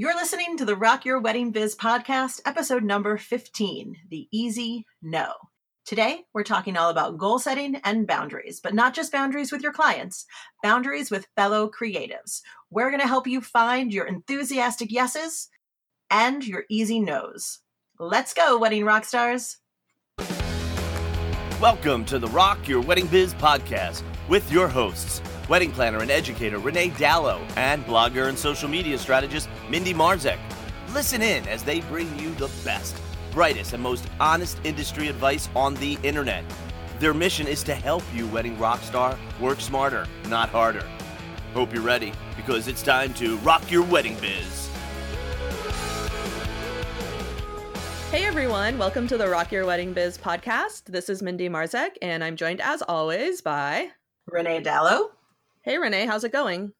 You're listening to the Rock Your Wedding Biz podcast, episode number 15 The Easy No. Today, we're talking all about goal setting and boundaries, but not just boundaries with your clients, boundaries with fellow creatives. We're going to help you find your enthusiastic yeses and your easy no's. Let's go, wedding rock stars. Welcome to the Rock Your Wedding Biz podcast with your hosts, wedding planner and educator Renee Dalo, and blogger and social media strategist Mindy Marzek. Listen in as they bring you the best, brightest, and most honest industry advice on the internet. Their mission is to help you, wedding rock star, work smarter, not harder. Hope you're ready because it's time to rock your wedding biz. Hey everyone, welcome to the Rock Your Wedding Biz podcast. This is Mindy Marzek, and I'm joined as always by Renee Dalo. Hey Renee, how's it going?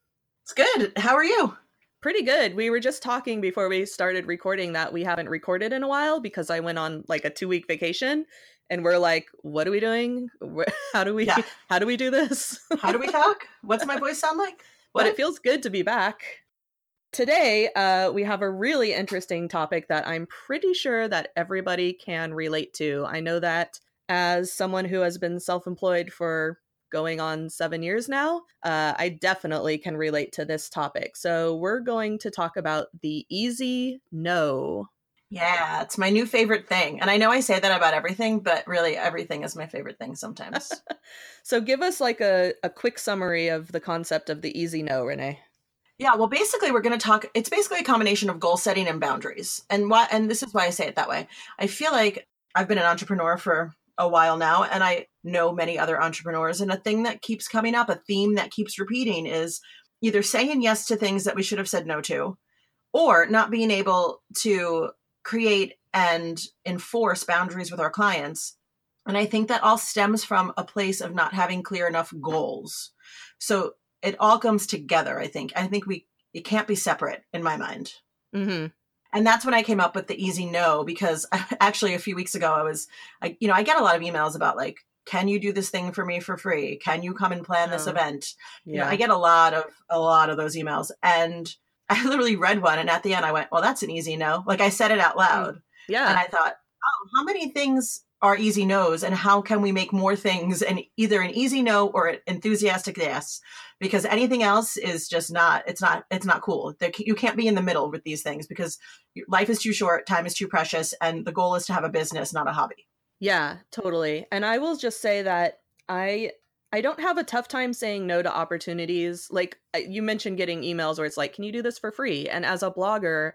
It's good. How are you? Pretty good. We were just talking before we started recording that we haven't recorded in a while because I went on like a two week vacation and we're like, what are we doing? How do we Yeah. how do we do this? How do we talk? What's my voice sound like? but What? it feels good to be back. Today, uh, we have a really interesting topic that I'm pretty sure that everybody can relate to. I know that as someone who has been self employed for going on seven years now, uh, I definitely can relate to this topic. So, we're going to talk about the easy no. Yeah, it's my new favorite thing. And I know I say that about everything, but really everything is my favorite thing sometimes. So, give us like a, a quick summary of the concept of the easy no, Renee. yeah, well basically we're going to talk it's basically a combination of goal setting and boundaries. And why and this is why I say it that way. I feel like I've been an entrepreneur for a while now and I know many other entrepreneurs and a thing that keeps coming up, a theme that keeps repeating is either saying yes to things that we should have said no to or not being able to create and enforce boundaries with our clients. And I think that all stems from a place of not having clear enough goals. So it all comes together, I think. I think we it can't be separate in my mind. Mm-hmm. And that's when I came up with the easy no because actually a few weeks ago I was I you know, I get a lot of emails about like can you do this thing for me for free? Can you come and plan this Oh. event? Yeah. You know, I get a lot of a lot of those emails and I literally read one and at the end I went, "Well, that's an easy no." Like I said it out mm. loud. yeah. And I thought, oh, how many things are easy no's and how can we make more things and either an easy no or an enthusiastic yes? Because anything else is just not, it's not, it's not cool. There, you can't be in the middle with these things because life is too short, time is too precious, and the goal is to have a business, not a hobby. Yeah, totally. And I will just say that I I don't have a tough time saying no to opportunities. Like uh, you mentioned getting emails where it's like, "Can you do this for free?" And as a blogger,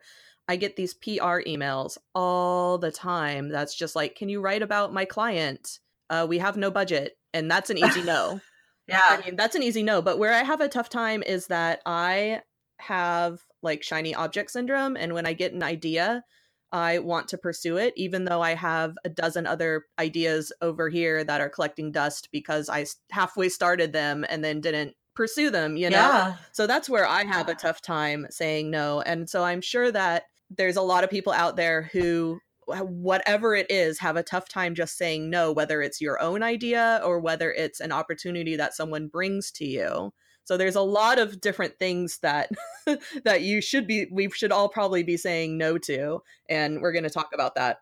I get these PR emails all the time. That's just like, "Can you write about my client? Uh, we have no budget." And that's an easy no. Yeah. I mean, that's an easy no. But where I have a tough time is that I have like shiny object syndrome. And when I get an idea, I want to pursue it, even though I have a dozen other ideas over here that are collecting dust because I halfway started them and then didn't pursue them, you know? yeah. So that's where I have a tough time saying no. And so I'm sure that there's a lot of people out there who, whatever it is, have a tough time just saying no, whether it's your own idea or whether it's an opportunity that someone brings to you. So there's a lot of different things that that you should be we should all probably be saying no to and we're going to talk about that.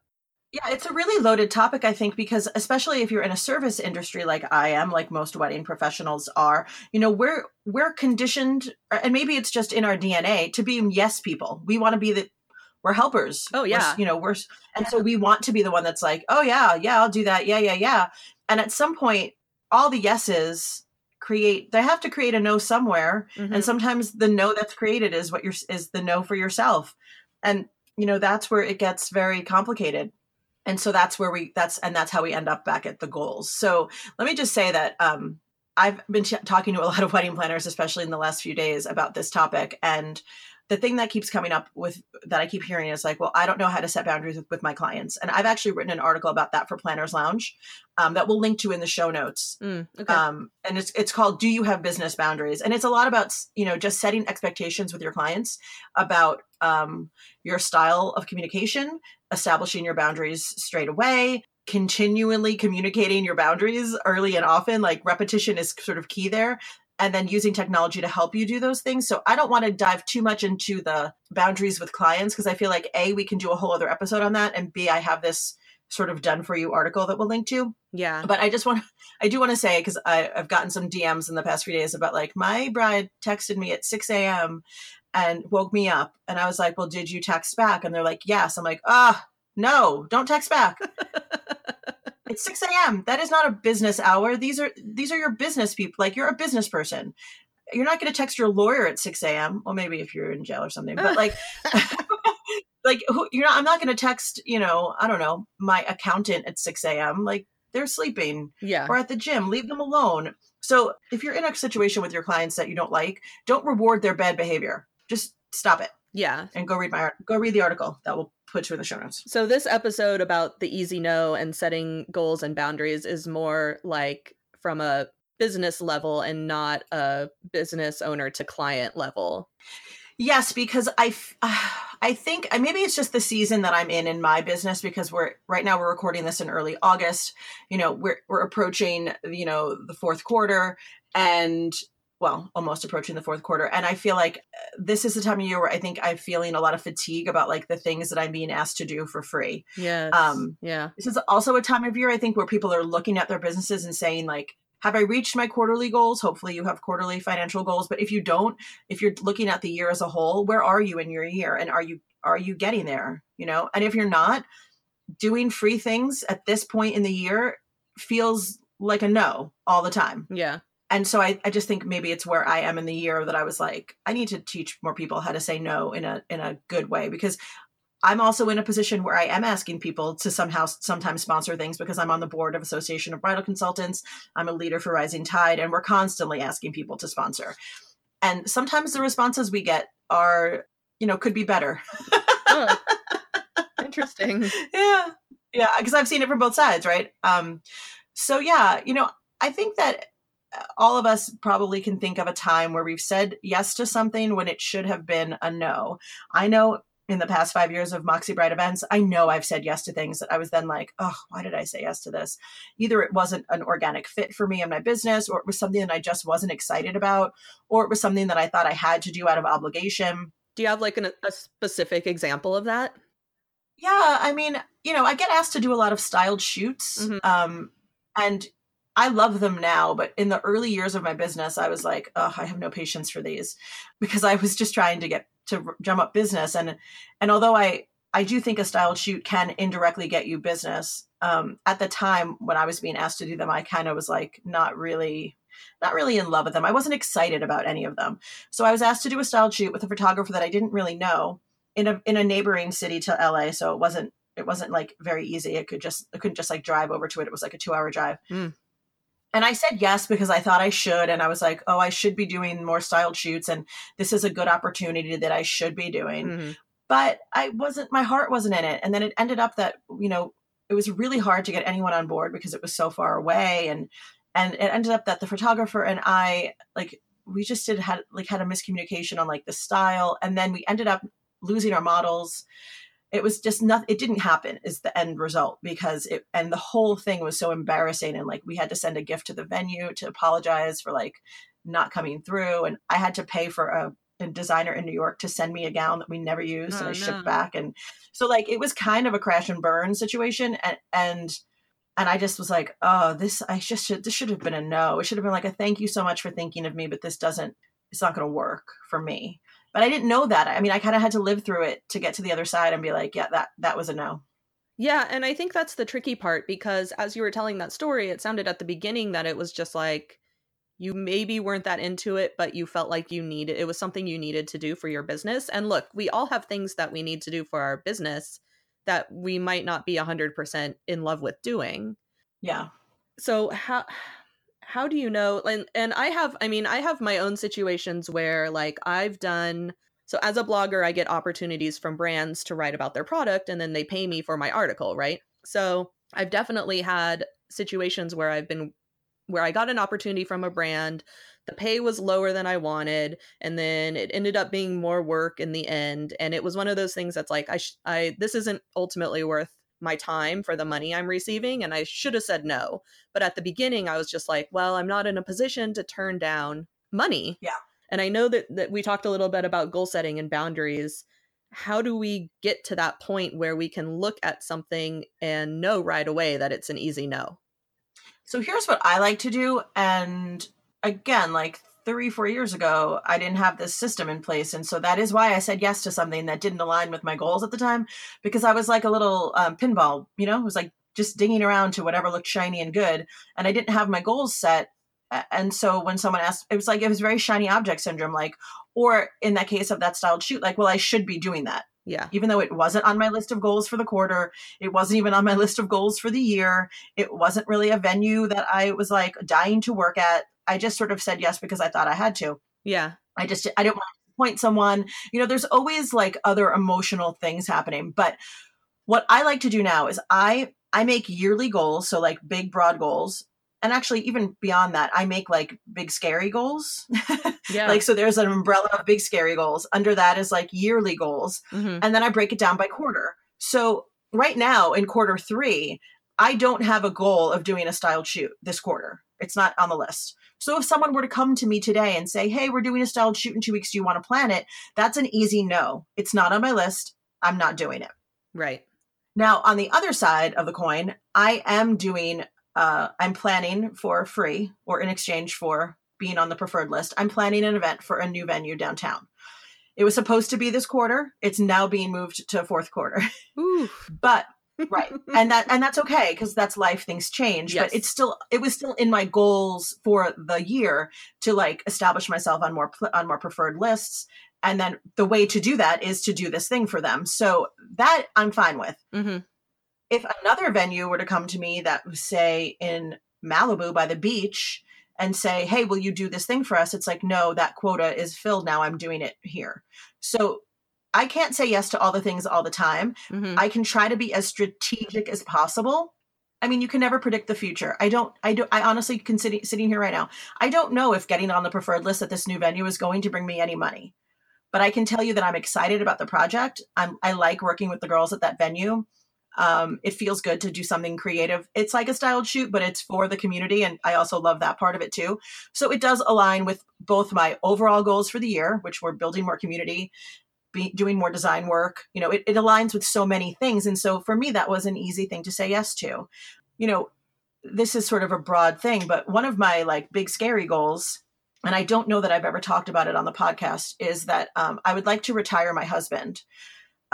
Yeah, it's a really loaded topic, I think, because especially if you're in a service industry like I am, like most wedding professionals are, you know, we're we're conditioned, and maybe it's just in our DNA to be yes people. We want to be the we're helpers. Oh, We're- yeah. you know, we're and so we want to be the one that's like, oh yeah, yeah, I'll do that, yeah, yeah, yeah. And at some point, all the yeses create they have to create a no somewhere. Mhm. and sometimes the no that's created is what you're is the no for yourself. And you know that's where it gets very complicated. And so that's where we that's and that's how we end up back at the goals. So let me just say that um i've been ch- talking to a lot of wedding planners especially in the last few days about this topic. And the thing that keeps coming up with that i keep hearing is like well i don't know how to set boundaries with, with my clients and i've actually written an article about that for planners lounge um, that we'll link to in the show notes Mm, okay. um, and it's it's called "Do You Have Business Boundaries?" and it's a lot about you know just setting expectations with your clients about um, your style of communication, establishing your boundaries straight away, continually communicating your boundaries early and often. Like repetition is sort of key there. And then using technology to help you do those things. So I don't want to dive too much into the boundaries with clients because I feel like A, we can do a whole other episode on that, and B, I have this sort of done for you article that we'll link to. Yeah. But I just want I do want to say because I've gotten some DMs in the past few days about like my bride texted me at 6 a.m. and woke me up, and I was like, "Well, did you text back?" And they're like, "Yes." I'm like, "Ah, no, don't text back." it's 6 a.m. That is not a business hour. These are these are your business people. Like you're a business person. You're not going to text your lawyer at 6 a.m. Well, maybe if you're in jail or something. But like, like who, you're not. I'm not going to text. You know, I don't know my accountant at 6 a.m. Like they're sleeping Yeah. or at the gym. Leave them alone. So if you're in a situation with your clients that you don't like, don't reward their bad behavior. Just stop it Yeah. and go read my art- go read the article that we'll put you in the show notes. So this episode about the easy no and setting goals and boundaries is more like from a business level and not a business owner to client level. Yes, because I, I think uh, maybe it's just the season that I'm in in my business because we're right now we're recording this in early August. You know, we're we're approaching you know the fourth quarter and well, almost approaching the fourth quarter, and I feel like uh, this is the time of year where I think I'm feeling a lot of fatigue about like the things that I'm being asked to do for free. Yeah. Um, yeah. This is also a time of year I think where people are looking at their businesses and saying like have I reached my quarterly goals? Hopefully you have quarterly financial goals, but if you don't, if you're looking at the year as a whole, where are you in your year and are you are you getting there, you know? And if you're not, doing free things at this point in the year feels like a no all the time. Yeah. And so I, I just think maybe it's where I am in the year that I was like, I need to teach more people how to say no in a in a good way because I'm also in a position where I am asking people to somehow sometimes sponsor things because I'm on the board of Association of Bridal Consultants. I'm a leader for Rising Tide, and we're constantly asking people to sponsor. And sometimes the responses we get are, you know, could be better. Oh. Interesting. yeah yeah because i've seen it from both sides right um so yeah you know i think that all of us probably can think of a time where we've said yes to something when it should have been a no i know in the past five years of moxie Bright events i know i've said yes to things that i was then like oh why did i say yes to this either it wasn't an organic fit for me and my business or it was something that i just wasn't excited about or it was something that i thought i had to do out of obligation Do you have like an, a specific example of that? Yeah, I mean, you know, I get asked to do a lot of styled shoots, Mhm. um, and I love them now. But in the early years of my business, I was like, oh, I have no patience for these because I was just trying to get to drum up business. And and although I I do think a styled shoot can indirectly get you business, um, at the time when I was being asked to do them, I kind of was like not really not really in love with them. I wasn't excited about any of them. So I was asked to do a styled shoot with a photographer that I didn't really know in a in a neighboring city to LA, so it wasn't it wasn't like very easy. It could just I couldn't just like drive over to it. It was like a two hour drive. Mm. And I said yes because I thought I should, and I was like, oh, I should be doing more styled shoots, and this is a good opportunity that I should be doing. Mhm. But I wasn't. My heart wasn't in it, and then it ended up that you know it was really hard to get anyone on board because it was so far away, and and it ended up that the photographer and I like we just did had like had a miscommunication on like the style, and then we ended up losing our models it was just nothing it didn't happen is the end result because it and the whole thing was so embarrassing and like we had to send a gift to the venue to apologize for like not coming through. And i had to pay for a, a designer in new york to send me a gown that we never used and Oh, i shipped back. And so like it was kind of a crash and burn situation. And and and i just was like oh this i just should this should have been a no. It should have been like a thank you so much for thinking of me but this doesn't it's not going to work for me but I didn't know that. I mean, I kind of had to live through it to get to the other side and be like, yeah, that that was a no. Yeah, and I think that's the tricky part because as you were telling that story, it sounded at the beginning that it was just like you maybe weren't that into it, but you felt like you needed it was something you needed to do for your business. And look, we all have things that we need to do for our business that we might not be 100% in love with doing. Yeah. So how how do you know and and I have I mean, I have my own situations where like I've done so as a blogger, I get opportunities from brands to write about their product and then they pay me for my article, right? So I've definitely had situations where I've been where I got an opportunity from a brand, the pay was lower than I wanted, and then it ended up being more work in the end. And it was one of those things that's like, I, sh- I this isn't ultimately worth my time for the money I'm receiving, and I should have said no. But at the beginning, I was just like, well, I'm not in a position to turn down money. Yeah. And I know that, that we talked a little bit about goal setting and boundaries. How do we get to that point where we can look at something and know right away that it's an easy no? So here's what I like to do. And again, like three, four years ago, I didn't have this system in place. And so that is why I said yes to something that didn't align with my goals at the time, because I was like a little um, pinball, you know, it was like just dinging around to whatever looked shiny and good. And I didn't have my goals set. And so when someone asked, it was like, it was very shiny object syndrome, like, or in that case of that styled shoot, like, well, I should be doing that. Yeah. Even though it wasn't on my list of goals for the quarter, it wasn't even on my list of goals for the year. It wasn't really a venue that I was like dying to work at. I just sort of said yes because I thought I had to. Yeah. I just I didn't want to disappoint someone. You know, there's always like other emotional things happening. But what I like to do now is I I make yearly goals, so like big broad goals. And actually even beyond that, I make like big scary goals. Yeah. like so there's an umbrella of big scary goals. Under that is like yearly goals. Mhm. And then I break it down by quarter. So right now in quarter 3, I don't have a goal of doing a styled shoot this quarter. It's not on the list. So if someone were to come to me today and say, "Hey, we're doing a styled shoot in 2 weeks, do you want to plan it?" That's an easy no. It's not on my list. I'm not doing it. Right. Now, on the other side of the coin, I am doing uh I'm planning for free or in exchange for being on the preferred list. I'm planning an event for a new venue downtown. It was supposed to be this quarter. It's now being moved to fourth quarter. Ooh. but right. And that and that's okay because that's life things change Yes. but it's still it was still in my goals for the year to like establish myself on more pl- on more preferred lists and then the way to do that is to do this thing for them. So that i'm fine with. Hmm if another venue were to come to me that was say in malibu by the beach and say hey will you do this thing for us? It's like no that quota is filled. Now i'm doing it here. So i can't say yes to all the things all the time hmm I can try to be as strategic as possible. I mean, you can never predict the future. I don't, I do, I honestly can sitting, sitting here right now. I don't know if getting on the preferred list at this new venue is going to bring me any money, but I can tell you that I'm excited about the project. I'm, I like working with the girls at that venue. Um, it feels good to do something creative. It's like a styled shoot, but it's for the community. And I also love that part of it too. So it does align with both my overall goals for the year, which we're building more community, be doing more design work. You know, it, it aligns with so many things. And so for me, that was an easy thing to say yes to. You know, this is sort of a broad thing, but one of my like big scary goals, and I don't know that I've ever talked about it on the podcast, is that um, I would like to retire my husband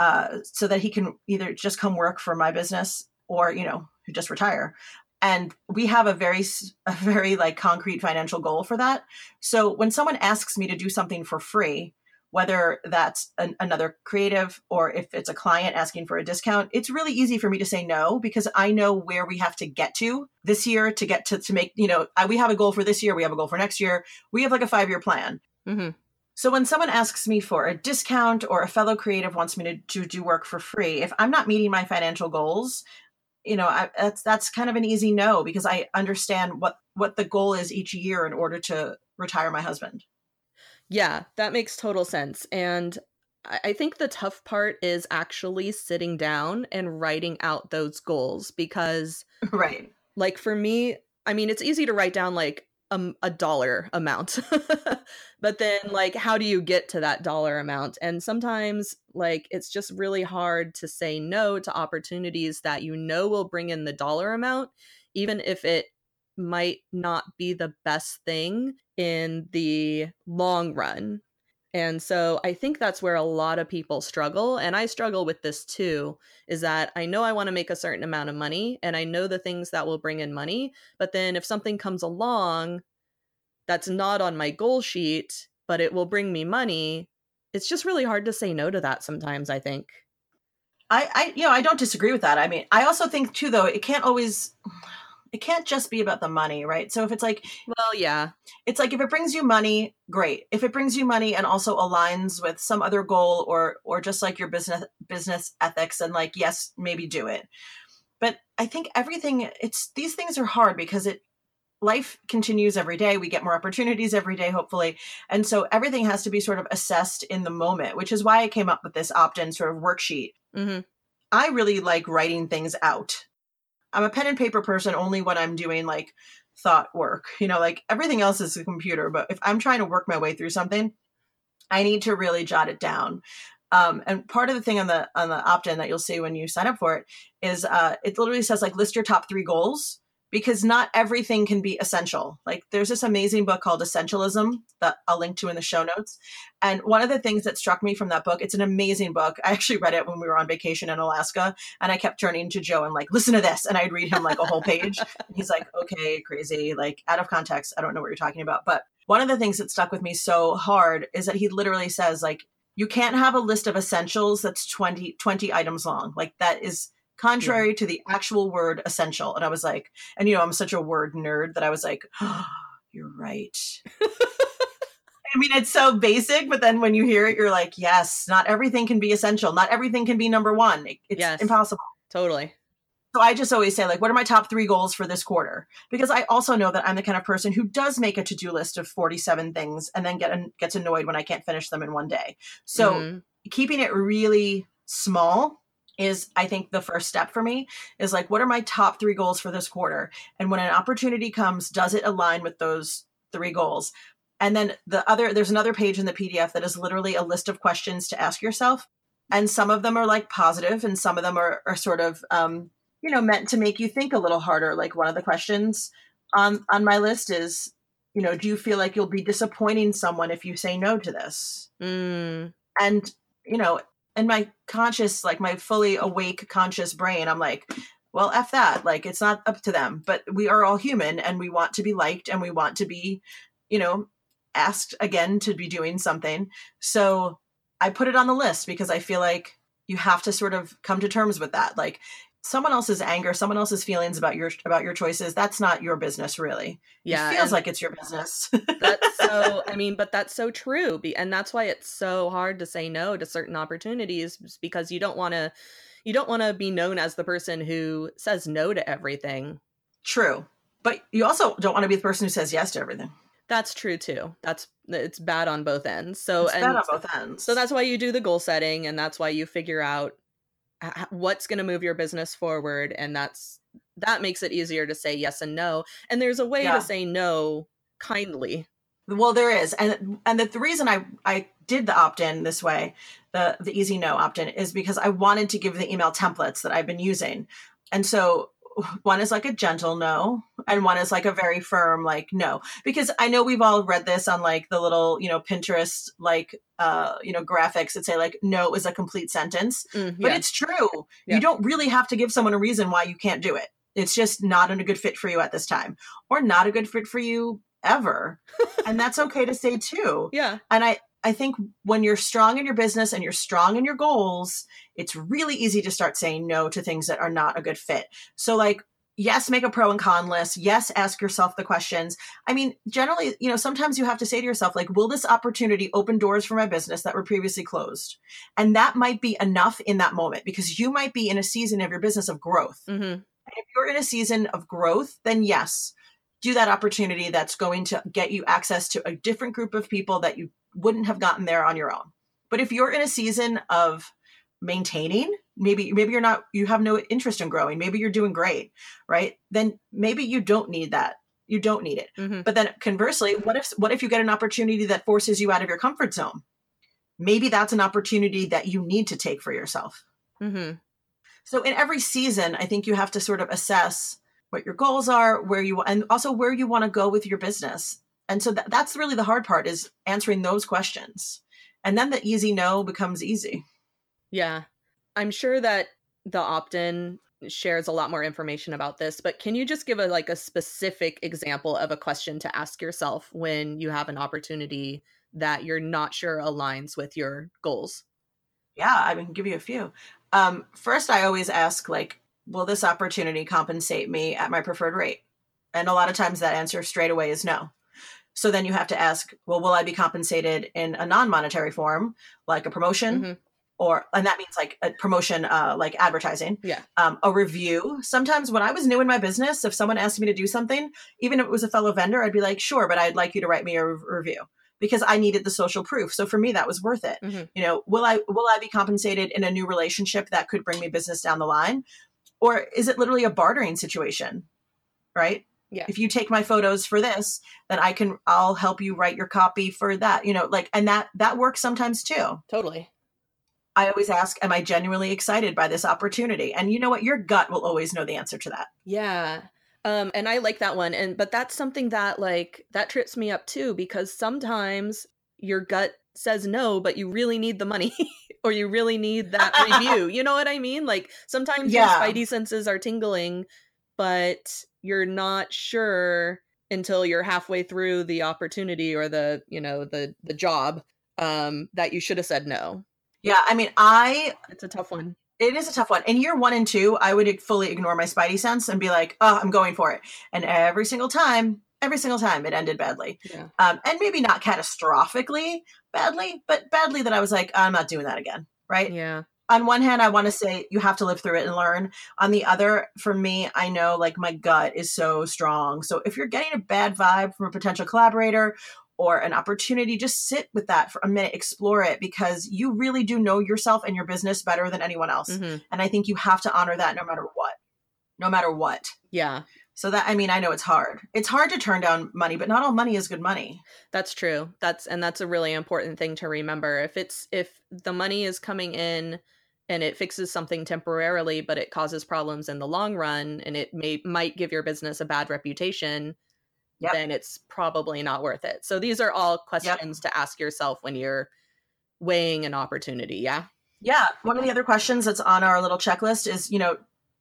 uh, so that he can either just come work for my business or, you know, just retire. And we have a very, a very like concrete financial goal for that. So when someone asks me to do something for free, whether that's an, another creative or if it's a client asking for a discount, it's really easy for me to say no because I know where we have to get to this year to get to, to make, you know, I, we have a goal for this year, we have a goal for next year, we have like a five year plan. hmm So when someone asks me for a discount or a fellow creative wants me to, to do work for free, if I'm not meeting my financial goals, you know, I, that's that's kind of an easy no because I understand what what the goal is each year in order to retire my husband. Yeah, that makes total sense. And I I think the tough part is actually sitting down and writing out those goals because, right. like, for me, I mean, it's easy to write down like um, a dollar amount, but then, like, how do you get to that dollar amount? And sometimes, like, it's just really hard to say no to opportunities that you know will bring in the dollar amount, even if it might not be the best thing in the long run. And so I think that's where a lot of people struggle. And I struggle with this too is that I know I want to make a certain amount of money and I know the things that will bring in money. But then if something comes along that's not on my goal sheet, but it will bring me money, it's just really hard to say no to that sometimes, I think. I, I you know I don't disagree with that. I mean, I also think too though it can't always it can't just be about the money, right? So if it's like Well, yeah. it's like if it brings you money, great. If it brings you money and also aligns with some other goal or or just like your business business ethics and like yes, maybe do it. But I think everything it's these things are hard because it life continues every day. We get more opportunities every day hopefully. And so everything has to be sort of assessed in the moment, which is why I came up with this opt-in sort of worksheet hmm I really like writing things out. I'm a pen and paper person only when I'm doing like thought work. You know, like everything else is a computer, but if I'm trying to work my way through something, I need to really jot it down. Um, and part of the thing on the on the opt-in that you'll see when you sign up for it is uh, it literally says like list your top three goals because not everything can be essential. Like there's this amazing book called Essentialism that I'll link to in the show notes. And one of the things that struck me from that book, it's an amazing book. I actually read it when we were on vacation in Alaska and I kept turning to Joe and like, listen to this. And I'd read him like a whole page. and he's like, okay, crazy, like out of context. I don't know what you're talking about. But one of the things that stuck with me so hard is that he literally says like, you can't have a list of essentials that's 20, 20 items long. Like that is contrary yeah. to the actual word essential. And I was like, and you know, I'm such a word nerd that I was like, oh, you're right. I mean, it's so basic, but then when you hear it, you're like, yes, not everything can be essential. Not everything can be number one. It's yes, impossible. Totally. So I just always say, like, what are my top three goals for this quarter? Because I also know that I'm the kind of person who does make a to-do list of 47 things and then get gets annoyed when I can't finish them in one day. So mm-hmm. keeping it really small is I think the first step for me is like what are my top 3 goals for this quarter? And when an opportunity comes does it align with those three goals? And then the other there's another page in the PDF that is literally a list of questions to ask yourself. And some of them are like positive and some of them are, are sort of um, you know meant to make you think a little harder. Like one of the questions on on my list is you know do you feel like you'll be disappointing someone if you say no to this? Mm. and you know in my conscious like my fully awake conscious brain i'm like well f that like it's not up to them but we are all human and we want to be liked and we want to be you know asked again to be doing something. So i put it on the list because i feel like you have to sort of come to terms with that. Like someone else's anger someone else's feelings about your about your choices that's not your business really. Yeah it feels like it's your business. That's so i mean but that's so true and that's why it's so hard to say no to certain opportunities because you don't want to you don't want to be known as the person who says no to everything. True but you also don't want to be the person who says yes to everything. That's true too that's it's bad on both ends so it's and bad on both ends. so that's why you do the goal setting and that's why you figure out what's going to move your business forward and that's that makes it easier to say yes and no and there's a way yeah. to say no kindly well there is and and the, the reason i i did the opt-in this way the the easy no opt-in is because i wanted to give the email templates that i've been using and so one is like a gentle no and one is like a very firm like no because i know we've all read this on like the little you know pinterest like uh you know graphics that say like no is a complete sentence mm, yeah. but it's true yeah. you don't really have to give someone a reason why you can't do it it's just not in a good fit for you at this time or not a good fit for you ever and that's okay to say too yeah and i I think when you're strong in your business and you're strong in your goals, it's really easy to start saying no to things that are not a good fit. So, like, yes, make a pro and con list. Yes, ask yourself the questions. I mean, generally, you know, sometimes you have to say to yourself, like, will this opportunity open doors for my business that were previously closed? And that might be enough in that moment because you might be in a season of your business of growth. Mm-hmm. And if you're in a season of growth, then yes, do that opportunity that's going to get you access to a different group of people that you wouldn't have gotten there on your own. But if you're in a season of maintaining, maybe maybe you're not you have no interest in growing, maybe you're doing great, right? Then maybe you don't need that. You don't need it. Mm-hmm. But then conversely, what if what if you get an opportunity that forces you out of your comfort zone? Maybe that's an opportunity that you need to take for yourself. Mm-hmm. So in every season, I think you have to sort of assess what your goals are, where you and also where you want to go with your business. And so th- that's really the hard part is answering those questions. And then the easy no becomes easy. Yeah. I'm sure that the opt-in shares a lot more information about this but can you just give a like a specific example of a question to ask yourself when you have an opportunity that you're not sure aligns with your goals? Yeah i can give you a few. Um, first i always ask like will this opportunity compensate me at my preferred rate and a lot of times that answer straight away is no so then you have to ask, well, will I be compensated in a non-monetary form, like a promotion? Mm-hmm. Or and that means like a promotion, uh, like advertising. Yeah. Um, a review. Sometimes when I was new in my business, if someone asked me to do something, even if it was a fellow vendor, I'd be like, sure, but I'd like you to write me a re- review because I needed the social proof. So for me, that was worth it. Mm-hmm. You know, will I will I be compensated in a new relationship that could bring me business down the line, or is it literally a bartering situation? Right Yeah. If you take my photos for this, then I can I'll help you write your copy for that. You know, like and that that works sometimes too. Totally. I always ask, am I genuinely excited by this opportunity? And you know what? Your gut will always know the answer to that. Yeah. Um, and I like that one. And but that's something that like that trips me up too, because sometimes your gut says no, but you really need the money or you really need that review. You know what I mean? Like sometimes Yeah. your spidey senses are tingling, but you're not sure until you're halfway through the opportunity or the, you know, the the job um that you should have said no. Yeah, I mean, I It's a tough one. it is a tough one. In year one and two, I would fully ignore my spidey sense and be like, "Oh, I'm going for it." And every single time, every single time, it ended badly. Yeah. Um, and maybe not catastrophically badly, but badly that I was like, "I'm not doing that again." Right? Yeah. On one hand, I want to say you have to live through it and learn. On the other, for me, I know like my gut is so strong. So if you're getting a bad vibe from a potential collaborator or an opportunity, just sit with that for a minute, explore it because you really do know yourself and your business better than anyone else. Mhm. And I think you have to honor that no matter what. No matter what. Yeah. So that I mean, I know it's hard. It's hard to turn down money, but not all money is good money. That's true. That's and that's a really important thing to remember. If it's if the money is coming in and it fixes something temporarily, but it causes problems in the long run and it may might give your business a bad reputation, Yep. then it's probably not worth it. So these are all questions to ask yourself when you're weighing an opportunity. Yeah. Yeah. One of the other questions that's on our little checklist is, you know,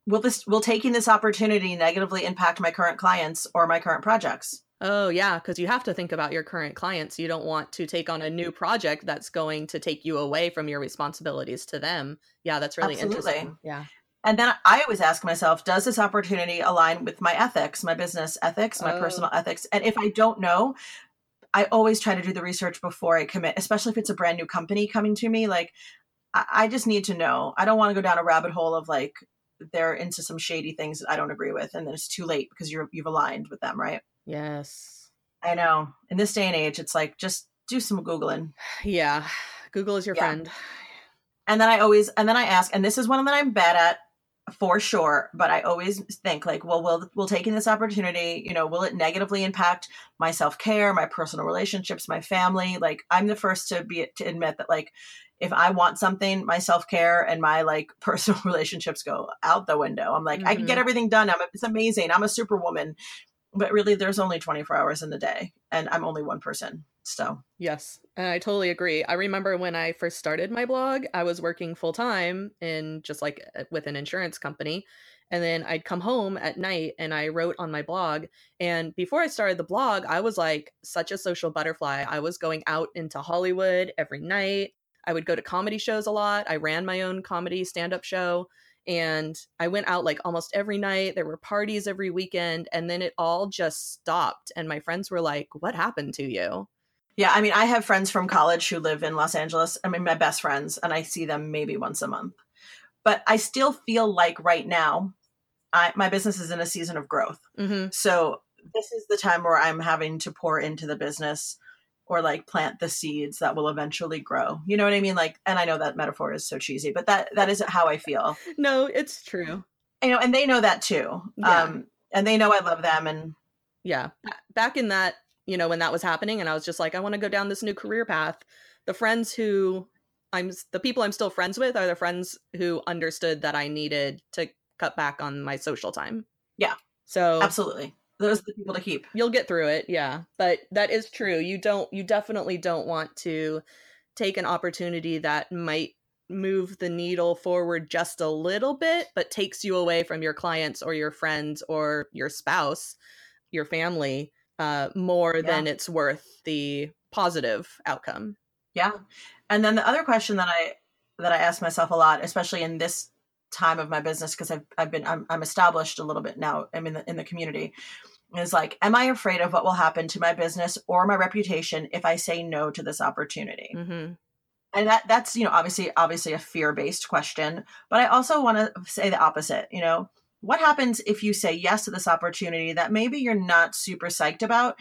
will this will taking this opportunity negatively impact my current clients or my current projects? Oh, yeah, because you have to think about your current clients. You don't want to take on a new project that's going to take you away from your responsibilities to them. Yeah, that's really Absolutely. interesting. Yeah. And then I always ask myself, does this opportunity align with my ethics, my business ethics, my Oh. personal ethics? And if I don't know, I always try to do the research before I commit, especially if it's a brand new company coming to me. Like, I, I just need to know. I don't want to go down a rabbit hole of like they're into some shady things that I don't agree with, and then it's too late because you're you've aligned with them, right? Yes. I know. In this day and age, it's like just do some googling. Yeah. Google is your Yeah. friend. And then I always and then I ask, and this is one that I'm bad at for sure, but I always think like, well, will will taking this opportunity, you know, will it negatively impact my self-care, my personal relationships, my family? Like I'm the first to be to admit that like if I want something, my self-care and my like personal relationships go out the window. I'm like, I can get Mhm. everything done. I'm it's amazing. I'm a superwoman. But really there's only 24 hours in the day and I'm only one person. So, Yes. And I totally agree. I remember when I first started my blog, I was working full time in just like uh, with an insurance company. And then I'd come home at night and I wrote on my blog. And before I started the blog, I was like such a social butterfly. I was going out into Hollywood every night. I would go to comedy shows a lot. I ran my own comedy stand up show and I went out like almost every night. There were parties every weekend. And then it all just stopped. And my friends were like, What happened to you? Yeah, I mean, I have friends from college who live in Los Angeles. I mean, my best friends, and I see them maybe once a month. But I still feel like right now, I, my business is in a season of growth. hmm So this is the time where I'm having to pour into the business or like plant the seeds that will eventually grow. You know what I mean? Like, and I know that metaphor is so cheesy, but that that is how I feel. No, it's true. You know, and they know that too. Yeah. Um, and they know I love them, and Yeah. Back in that, you know, when that was happening and I was just like, I want to go down this new career path. The friends who I'm, the people I'm still friends with are the friends who understood that I needed to cut back on my social time. Yeah. So absolutely, those are the people to keep. you'll get through it. Yeah. But that is true. You don't, you definitely don't want to take an opportunity that might move the needle forward just a little bit, but takes you away from your clients or your friends or your spouse, your family, uh, more Yeah. than it's worth the positive outcome. Yeah. And then the other question that I that I ask myself a lot, especially in this time of my business, because I've I've been I'm, I'm established a little bit now. I'm in the in the community. Is like, am I afraid of what will happen to my business or my reputation if I say no to this opportunity? hmm And that that's you know obviously obviously a fear based question, but I also want to say the opposite. You know, what happens if you say yes to this opportunity that maybe you're not super psyched about?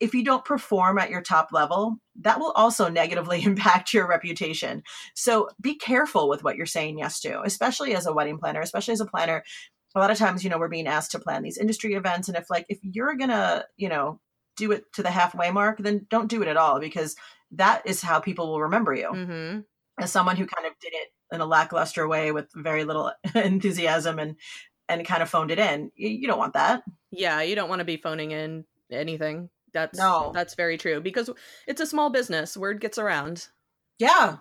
if you don't perform at your top level, that will also negatively impact your reputation. So be careful with what you're saying yes to, especially as a wedding planner, especially as a planner a lot of times, you know, we're being asked to plan these industry events. And if like, if you're going to, you know, do it to the halfway mark, then don't do it at all because that is how people will remember you hmm as someone who kind of did it in a lackluster way with very little enthusiasm and and kind of phoned it in. You, don't want that. Yeah, you don't want to be phoning in anything. That's No. that's very true because it's a small business. Word gets around. Yeah.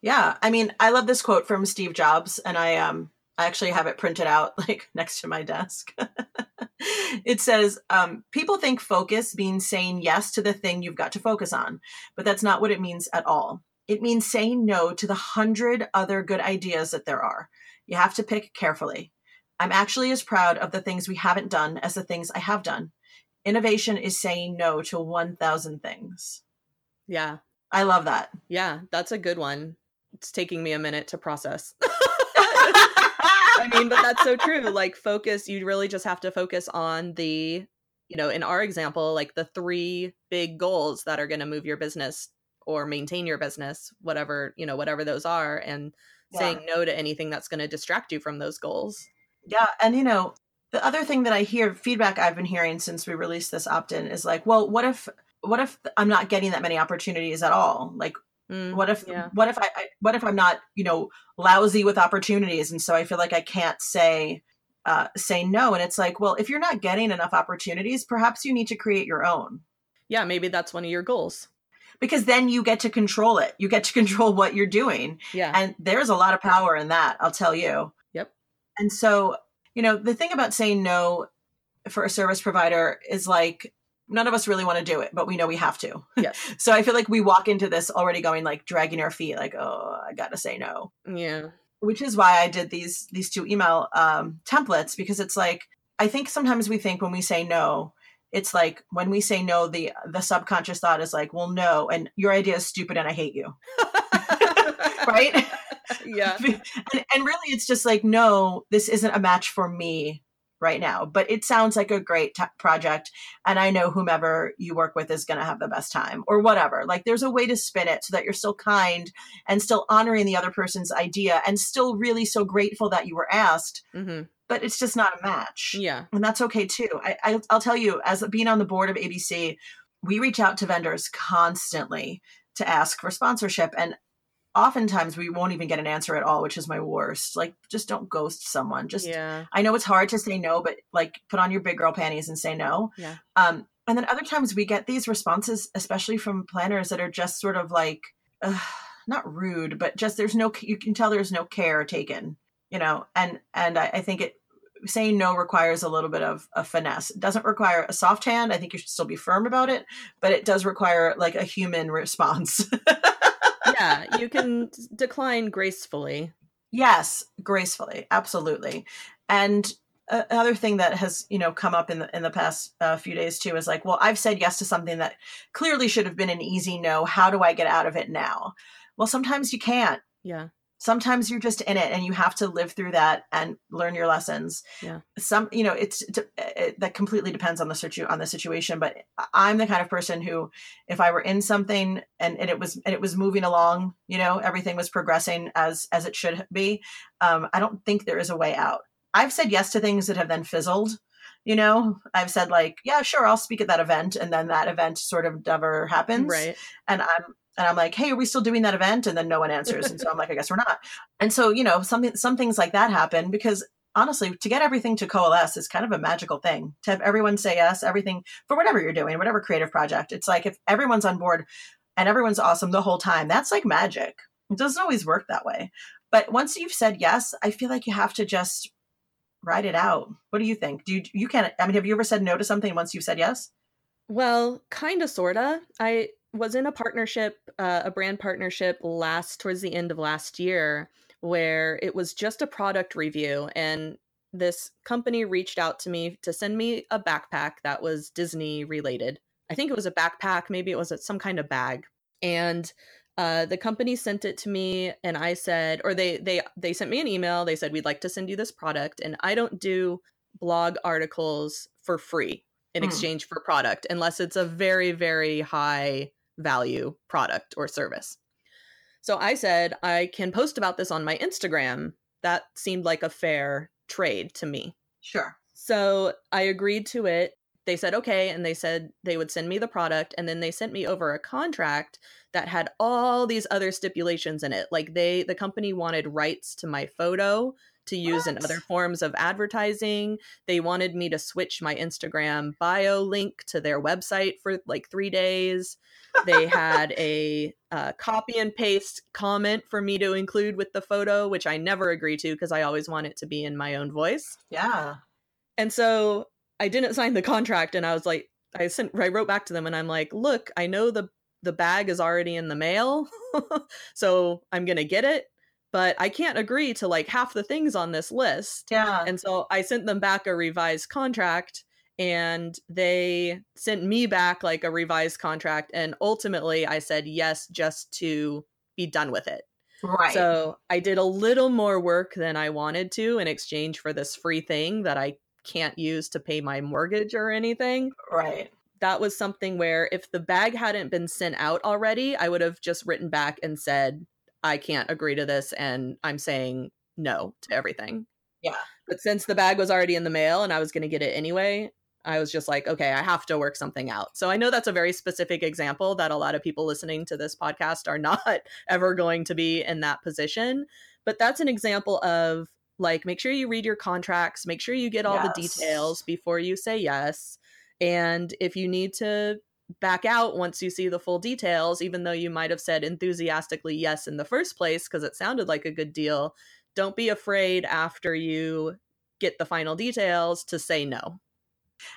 Yeah. I mean, I love this quote from Steve Jobs and I um I actually have it printed out like next to my desk. it says, um, people think focus means saying yes to the thing you've got to focus on, but that's not what it means at all. It means saying no to the hundred other good ideas that there are. You have to pick carefully. I'm actually as proud of the things we haven't done as the things I have done. Innovation is saying no to 1,000 things. Yeah. I love that. Yeah, that's a good one. It's taking me a minute to process. I mean, but that's so true. Like focus, you really just have to focus on the, you know, in our example, like the three big goals that are going to move your business or maintain your business, whatever, you know, whatever those are and Yeah. saying no to anything that's going to distract you from those goals. Yeah, and you know, the other thing that I hear feedback I've been hearing since we released this opt-in is like, well, what if what if I'm not getting that many opportunities at all? Like Mm, what if yeah. what if I, I what if I'm not, you know, lousy with opportunities and so I feel like I can't say uh say no and it's like, well, if you're not getting enough opportunities, perhaps you need to create your own. yeah, maybe that's one of your goals. Because then you get to control it. You get to control what you're doing. Yeah. And there's a lot of power in that, I'll tell you. And so, you know, the thing about saying no for a service provider is like none of us really want to do it, but we know we have to. yes. So I feel like we walk into this already going like dragging our feet, like, oh, I gotta say no. Yeah. Which is why I did these these two email um, templates because it's like I think sometimes we think when we say no, it's like when we say no, the the subconscious thought is like, well, no, and your idea is stupid and I hate you, right? yeah. and, and really it's just like no this isn't a match for me right now but it sounds like a great t- project and i know whomever you work with is going to have the best time or whatever like there's a way to spin it so that you're still kind and still honoring the other person's idea and still really so grateful that you were asked hmm but it's just not a match Yeah. and that's okay too I, I i'll tell you as being on the board of abc we reach out to vendors constantly to ask for sponsorship and oftentimes we won't even get an answer at all which is my worst. Like just don't ghost someone. Just yeah. i know it's hard to say no but like put on your big girl panties and say no. Yeah. um and then other times we get these responses especially from planners that are just sort of like uh, not rude but just there's no you can tell there's no care taken you know? And and i, I think it saying no requires a little bit of a finesse. It doesn't require a soft hand. I think you should still be firm about it but it does require like a human response yeah. You can decline gracefully. Yes, gracefully, absolutely. And another thing that has you know come up in the in the past uh, few days too is like, well, I've said yes to something that clearly should have been an easy no. How do I get out of it now? Well, sometimes you can't. Yeah. Sometimes you're just in it, and you have to live through that and learn your lessons. Yeah. Some, you know, it's it, that completely depends on the situ on the situation. But I'm the kind of person who, if I were in something and, and it was and it was moving along, you know, everything was progressing as as it should be. Um, I don't think there is a way out. I've said yes to things that have then fizzled. You know, I've said like, yeah, sure, I'll speak at that event, and then that event sort of never happens Right. and I'm and I'm like, hey, are we still doing that event? And then no one answers, and so I'm like, I guess we're not. And so you know, something some things like that happen because honestly, to get everything to coalesce is kind of a magical thing. To have everyone say yes, everything for whatever you're doing, whatever creative project, it's like if everyone's on board and everyone's awesome the whole time, that's like magic. It doesn't always work that way, but once you've said yes, I feel like you have to just ride it out. What do you think? Do you you can't? I mean, have you ever said no to something once you've said yes? Well, kind of, sorta. I was in a partnership, uh, a brand partnership last towards the end of last year, where it was just a product review, and this company reached out to me to send me a backpack that was Disney related. I think it was a backpack, maybe it was some kind of bag, and uh, the company sent it to me, and I said, or they they they sent me an email. They said we'd like to send you this product, and I don't do blog articles for free in Hmm. exchange for product unless it's a very very high value product or service. So I said I can post about this on my Instagram. That seemed like a fair trade to me. Sure. So I agreed to it. They said okay, and they said they would send me the product, and then they sent me over a contract that had all these other stipulations in it. Like they, the company wanted rights to my photo to use in other forms of advertising. They wanted me to switch my Instagram bio link to their website for like three days. They had a uh, copy and paste comment for me to include with the photo, which I never agree to because I always want it to be in my own voice. Yeah. And so I didn't sign the contract and I was like I sent I wrote back to them and I'm like, "Look, I know the the bag is already in the mail. so I'm going to get it, but I can't agree to like half the things on this list." Yeah. And so I sent them back a revised contract and they sent me back like a revised contract and ultimately I said yes just to be done with it. right. So I did a little more work than I wanted to in exchange for this free thing that I can't use to pay my mortgage or anything. right. That was something where if the bag hadn't been sent out already, I would have just written back and said, I can't agree to this and I'm saying no to everything. Yeah. But since the bag was already in the mail and I was going to get it anyway, I was just like, okay, I have to work something out. So I know that's a very specific example that a lot of people listening to this podcast are not ever going to be in that position. But that's an example of like, make sure you read your contracts, make sure you get all the details before you say yes. And if you need to back out once you see the full details, even though you might have said enthusiastically yes in the first place because it sounded like a good deal, don't be afraid after you get the final details to say no.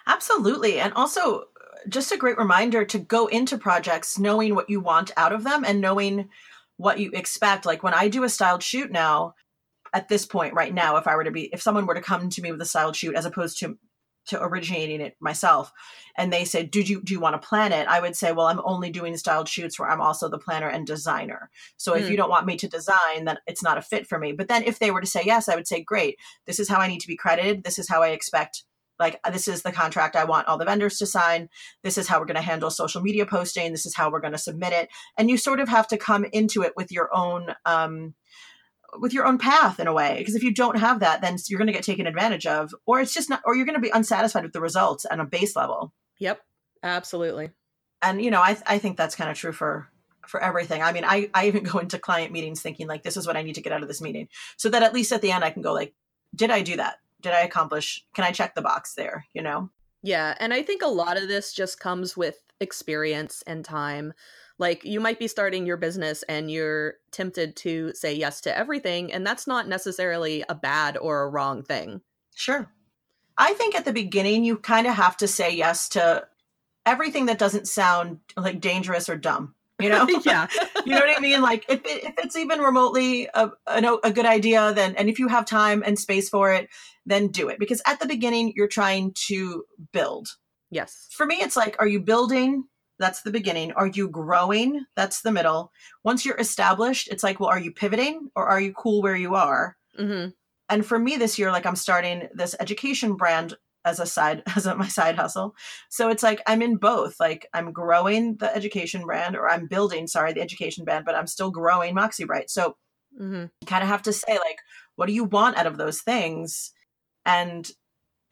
Absolutely. And also, just a great reminder to go into projects knowing what you want out of them and knowing what you expect. Like when I do a styled shoot now, at this point right now, if I were to be, if someone were to come to me with a styled shoot as opposed to to originating it myself. And they say do you do you want to plan it? I would say well i'm only doing styled shoots where i'm also the planner and designer. So if Hmm. you don't want me to design then it's not a fit for me. But then if they were to say yes i would say great. This is how i need to be credited. This is how i expect like this is the contract i want all the vendors to sign. This is how we're going to handle social media posting. This is how we're going to submit it. And you sort of have to come into it with your own um with your own path in a way because if you don't have that then you're going to get taken advantage of or it's just not or you're going to be unsatisfied with the results on a base level. Yep, absolutely. and you know i, I think that's kind of true for for everything. I mean I, I even go into client meetings thinking like this is what i need to get out of this meeting. So that at least at the end i can go like did i do that? Did i accomplish can i check the box there? You know? Yeah, and I think a lot of this just comes with experience and time. Like you might be starting your business and you're tempted to say yes to everything, and that's not necessarily a bad or a wrong thing. Sure. I think at the beginning, you kind of have to say yes to everything that doesn't sound like dangerous or dumb. You know? yeah. you know what I mean? Like if, it, if it's even remotely a, a, a good idea, then, and if you have time and space for it, then do it. Because at the beginning, you're trying to build. Yes. For me, it's like, are you building? That's the beginning. Are you growing? That's the middle. Once you're established, it's like, well, are you pivoting or are you cool where you are? hmm and for me this year like i'm starting this education brand as a side as a, my side hustle so it's like i'm in both like i'm growing the education brand or i'm building sorry the education brand but i'm still growing moxie bright so hmm you kind of have to say like what do you want out of those things and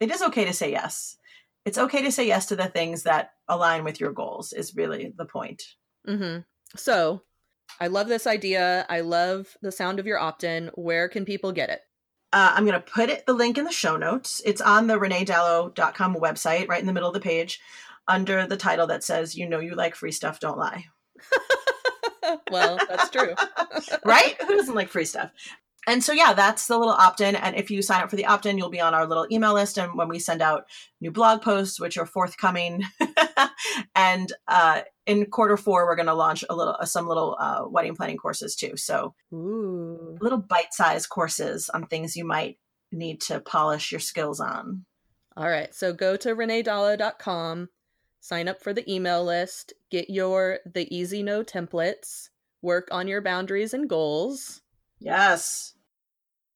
it is okay to say yes it's okay to say yes to the things that align with your goals is really the point hmm So, I love this idea. I love the sound of your opt-in. Where can people get it? Uh, I'm going to put it the link in the show notes. It's on the reneedalo.com website, right in the middle of the page, under the title that says, You know, you like free stuff, don't lie. well, that's true. Right? Who doesn't like free stuff? And so, yeah, that's the little opt in. And if you sign up for the opt in, you'll be on our little email list. And when we send out new blog posts, which are forthcoming, and uh, in quarter four, we're going to launch a little, uh, some little uh, wedding planning courses too. So, Ooh. little bite sized courses on things you might need to polish your skills on. All right. So go to reneedalo.com, sign up for the email list, get your the easy no templates, work on your boundaries and goals. Yes.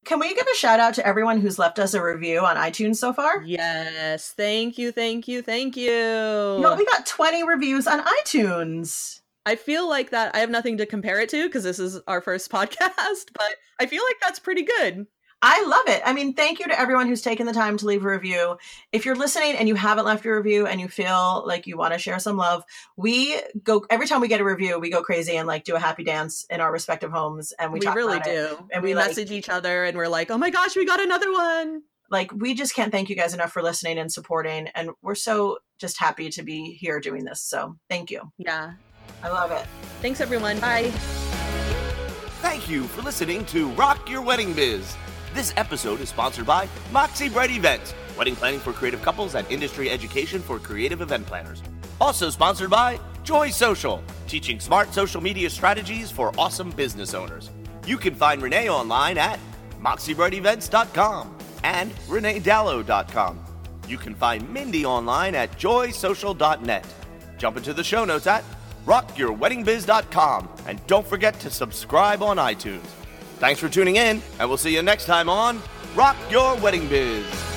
Can we give a shout out to everyone who's left us a review on iTunes so far? Yes. Thank you, thank you, thank you. Know, we got 20 reviews on iTunes. I feel like that I have nothing to compare it to because this is our first podcast, but I feel like that's pretty good. I love it. I mean, thank you to everyone who's taken the time to leave a review. If you're listening and you haven't left a review and you feel like you want to share some love, we go every time we get a review, we go crazy and like do a happy dance in our respective homes and we, We, really about it. do. And we, we, like- message each other and we're like, oh my gosh, we got another one. Like we just can't thank you guys enough for listening and supporting and we're so just happy to be here doing this. So, thank you. Yeah. I love it. Thanks, everyone. Bye. Thank you for listening to Rock Your Wedding Biz. This episode is sponsored by Moxie Bright Events, wedding planning for creative couples and industry education for creative event planners. Also sponsored by Joy Social, teaching smart social media strategies for awesome business owners. You can find Renee online at moxiebrightevents.com and reneedalo.com. You can find Mindy online at joysocial.net. Jump into the show notes at rockyourweddingbiz.com and don't forget to subscribe on iTunes. Thanks for tuning in, and we'll see you next time on Rock Your Wedding Biz.